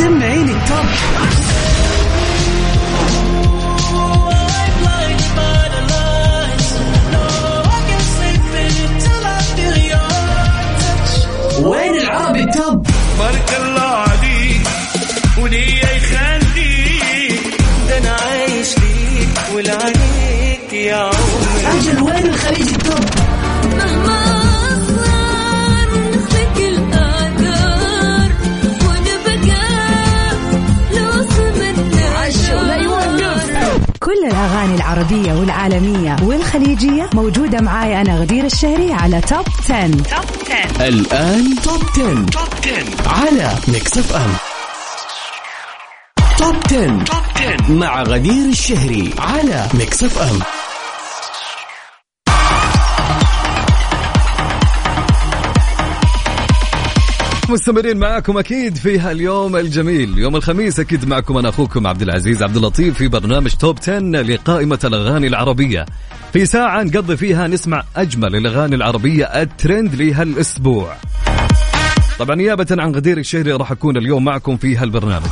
سمعيني التوب والخليجية موجودة معاي أنا غدير الشهري على Top 10. الآن Top 10. على Mix FM Top 10. مع غدير الشهري على Mix FM مستمرين معاكم أكيد في هاليوم الجميل. يوم الخميس أكيد معكم أنا أخوكم عبد العزيز عبد اللطيف في برنامج Top 10 لقائمة الأغاني العربية. في ساعة نقضي فيها نسمع أجمل الأغاني العربية الترند لهالأسبوع. طبعا نيابة عن غدير الشهري راح أكون اليوم معكم في هالبرنامج.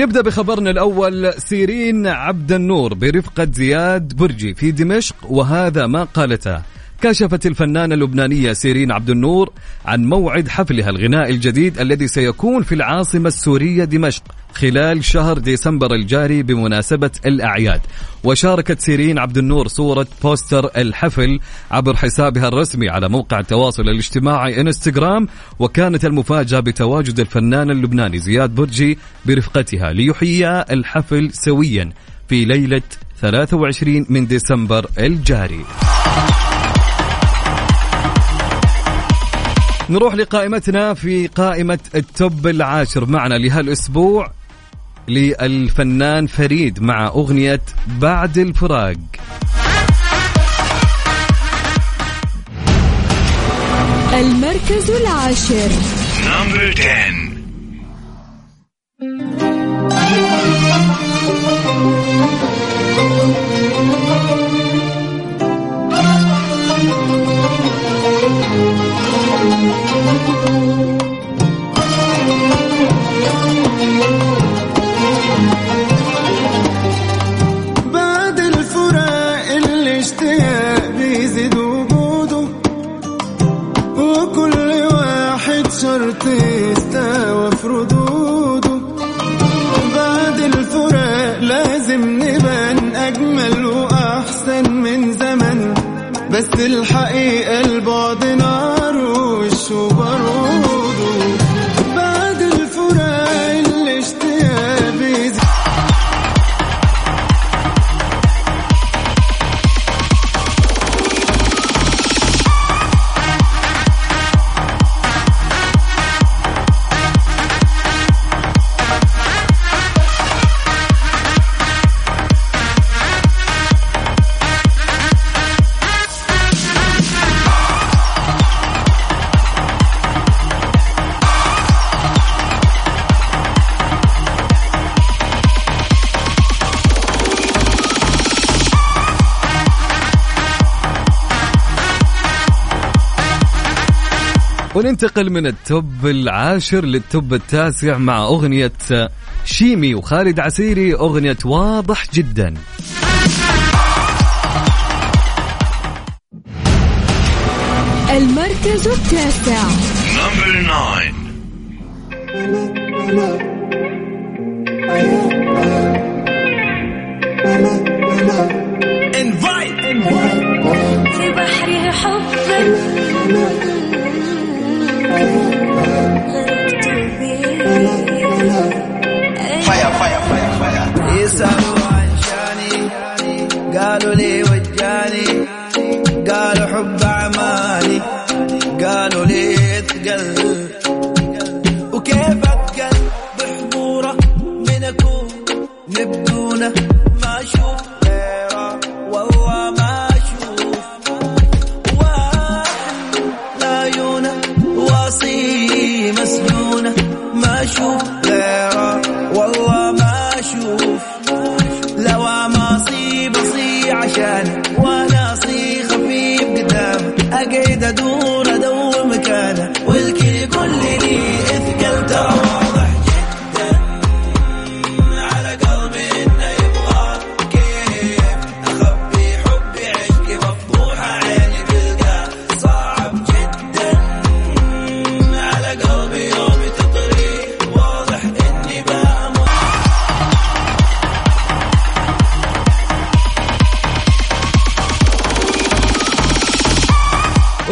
نبدأ بخبرنا الأول. سيرين عبد النور برفقة زياد برجي في دمشق وهذا ما قالته. كشفت الفنانة اللبنانية سيرين عبد النور عن موعد حفلها الغنائي الجديد الذي سيكون في العاصمة السورية دمشق خلال شهر ديسمبر الجاري بمناسبة الأعياد. وشاركت سيرين عبد النور صورة بوستر الحفل عبر حسابها الرسمي على موقع التواصل الاجتماعي إنستغرام وكانت المفاجأة بتواجد الفنان اللبناني زياد برجي برفقتها ليحيي الحفل سويا في ليلة 23 من ديسمبر الجاري. نروح لقائمتنا في قائمة ال top العاشر. معنا لهالأسبوع للفنان فريد مع أغنية بعد الفراق. المركز العاشر. number 10 بس الحقيقة البعد نار. وننتقل من ال top العاشر لل top التاسع مع أغنية شيمي وخالد عسيري أغنية واضح جدا. المركز التاسع. قالوا حب أعمالي. قالوا لي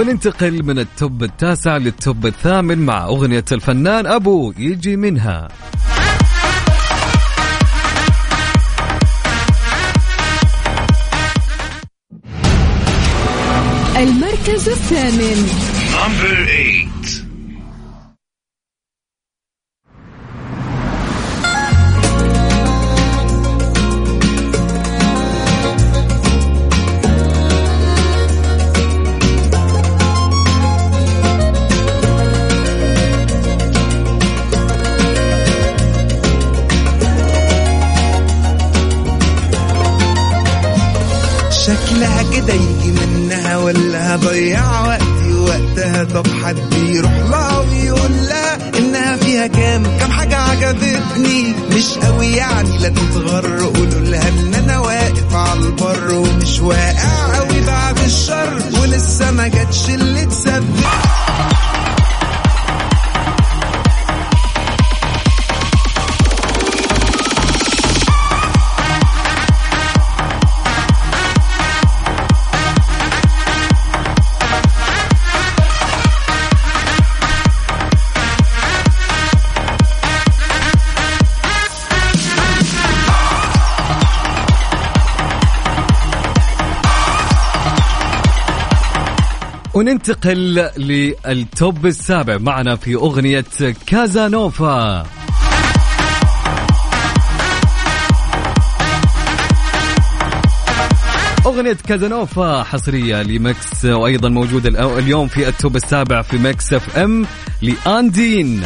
وننتقل من التوب التاسع للتوب الثامن مع أغنية الفنان أبو يجي منها المركز الثامن Number 8. تتغر قولوا لها إن أنا واقف على البر ومش واقع قوي بعد الشر ولسه ما جاتش اللي وننتقل لل top السابع. معنا في أغنية كازانوفا. أغنية كازانوفا حصرية ل Mix وأيضا موجودة اليوم في ال top السابع في Mix FM لأندين.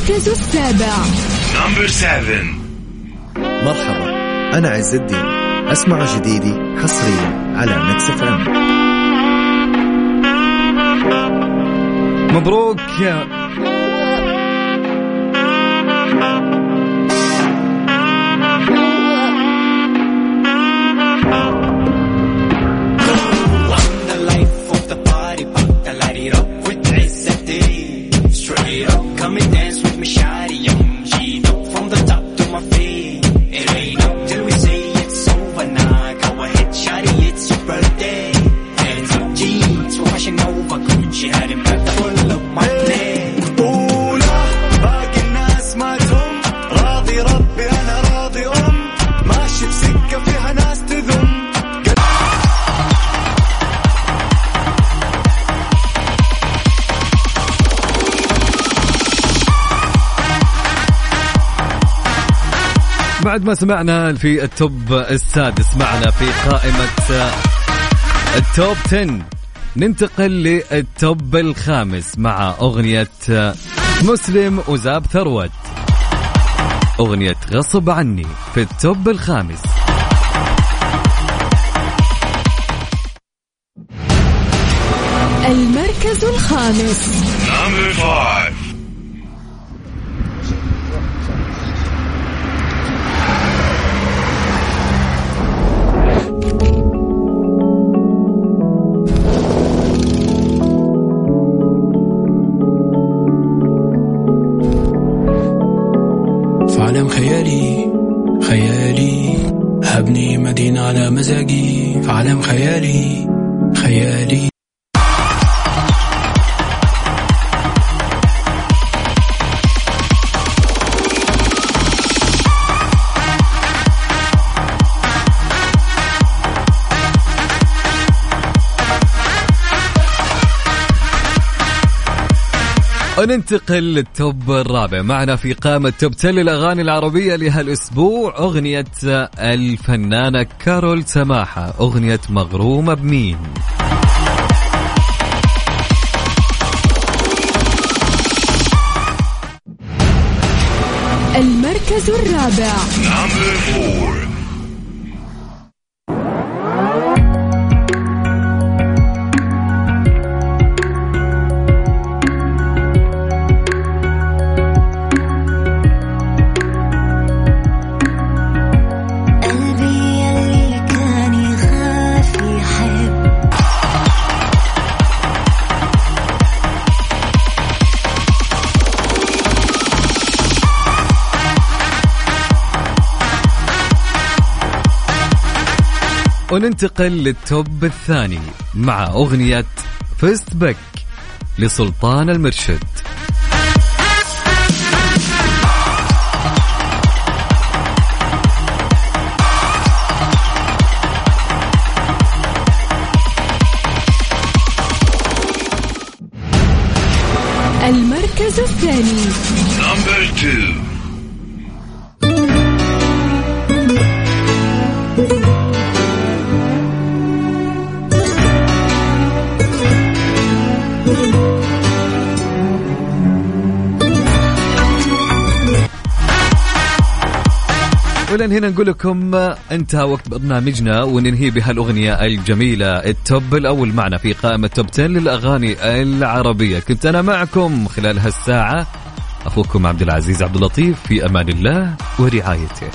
المركز السابع. Number 7. مرحبا أنا عز الدين. أسمع جديدي حصريا على Mix FM. مبروك the باقي الناس ما تهم. راضي ربي راضي ماشي بسكة فيها ناس تذم. بعد ما سمعنا في ال top السادس معنا في قائمة ال top 10 ننتقل لل top الخامس مع أغنية مسلم وزاب ثروت. أغنية غصب عني في التوب الخامس. المركز الخامس. هبني مدينة على مزاجي في عالم خيالي خيالي. وننتقل للتوب الرابع. معنا في قائمة توب 10 للأغاني العربية لهالأسبوع أغنية الفنانة كارول سماحة. أغنية مغرومة بمين؟ المركز الرابع. وننتقل للتوب الثاني مع أغنية فست بك لسلطان المرشد المركز الثاني Number two. ولن هنا نقول لكم انتهى وقت برنامجنا وننهي بهالأغنية الجميلة التوب الأول معنا في قائمة توب 10 للأغاني العربية. كنت أنا معكم خلال هالساعة أخوكم عبد العزيز عبد اللطيف في أمان الله ورعايته.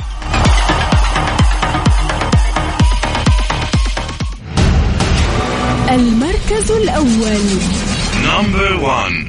المركز الأول. Number one.